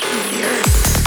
the earth.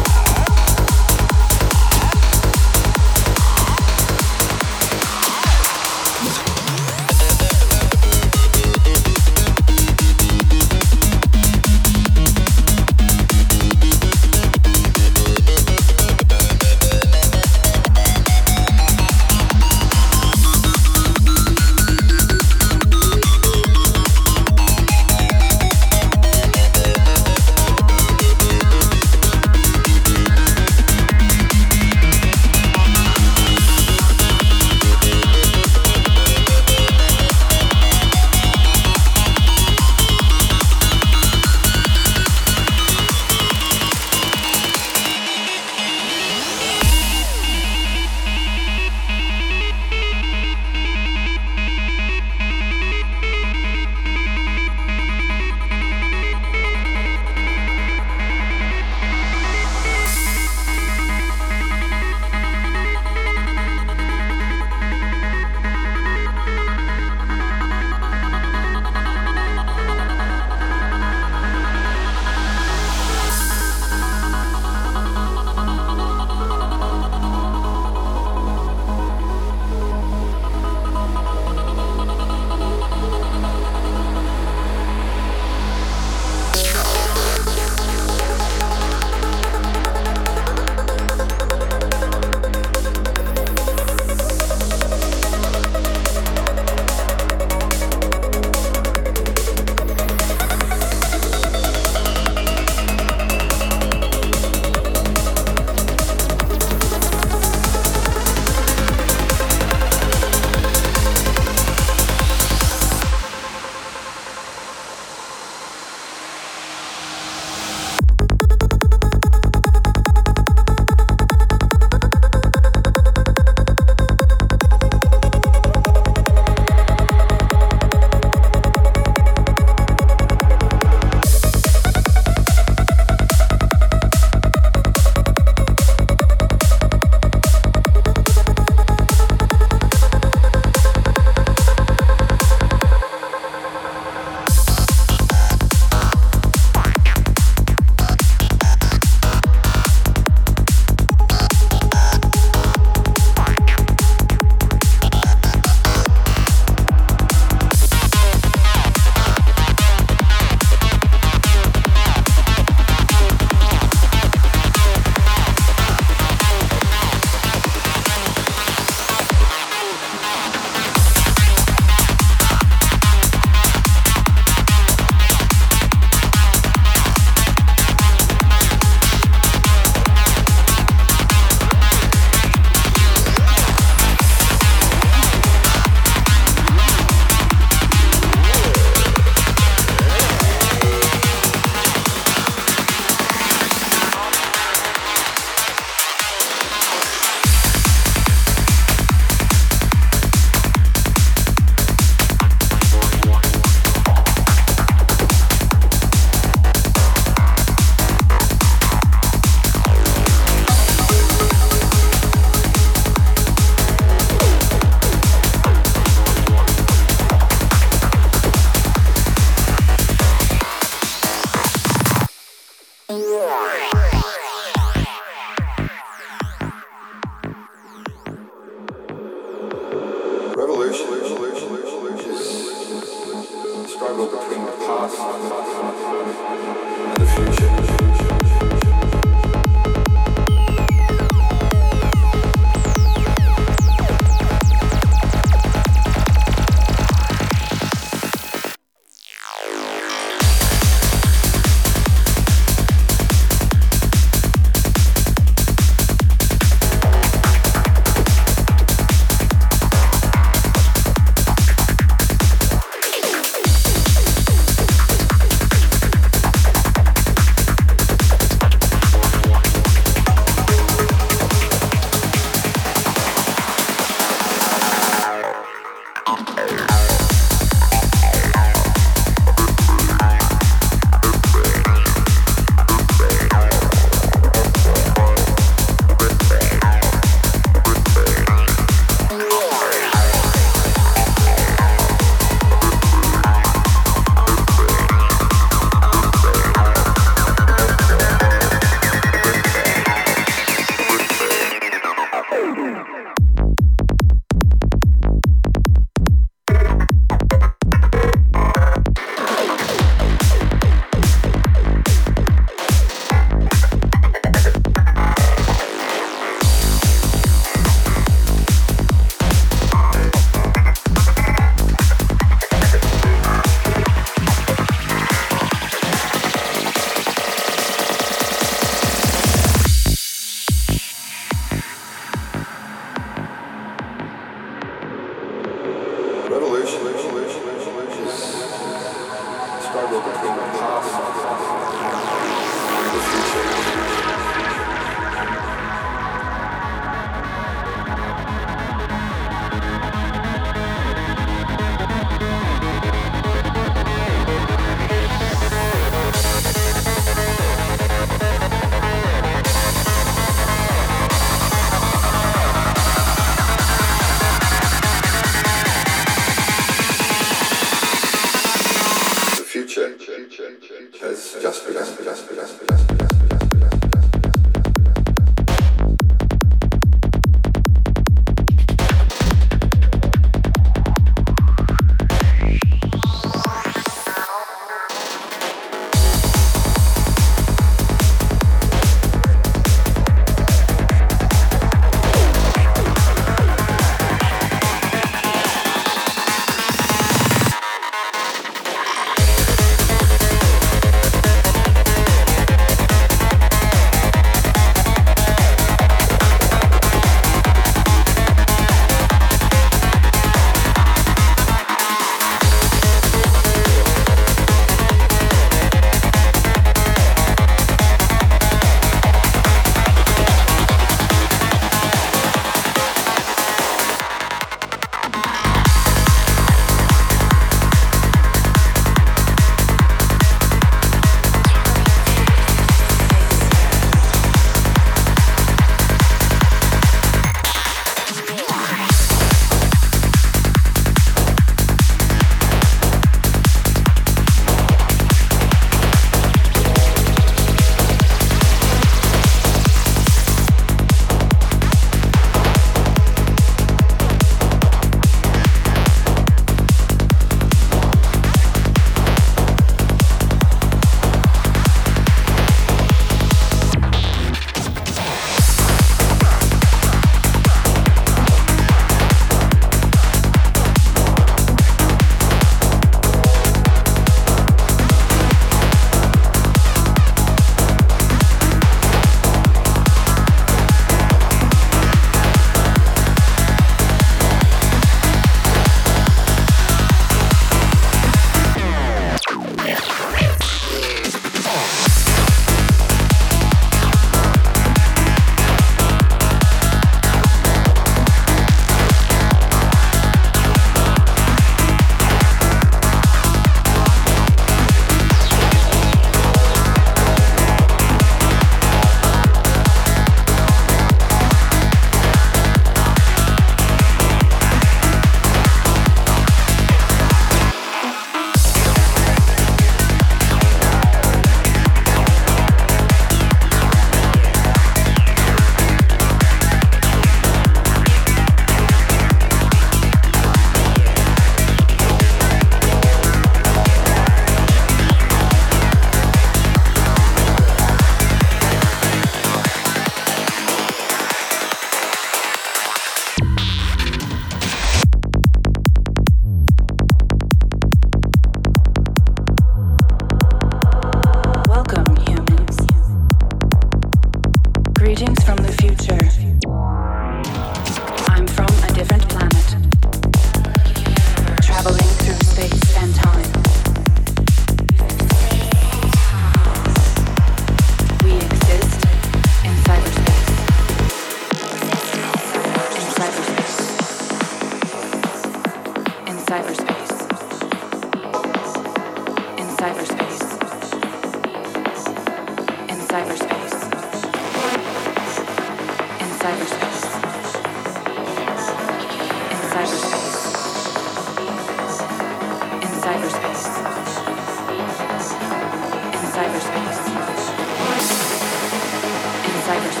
Man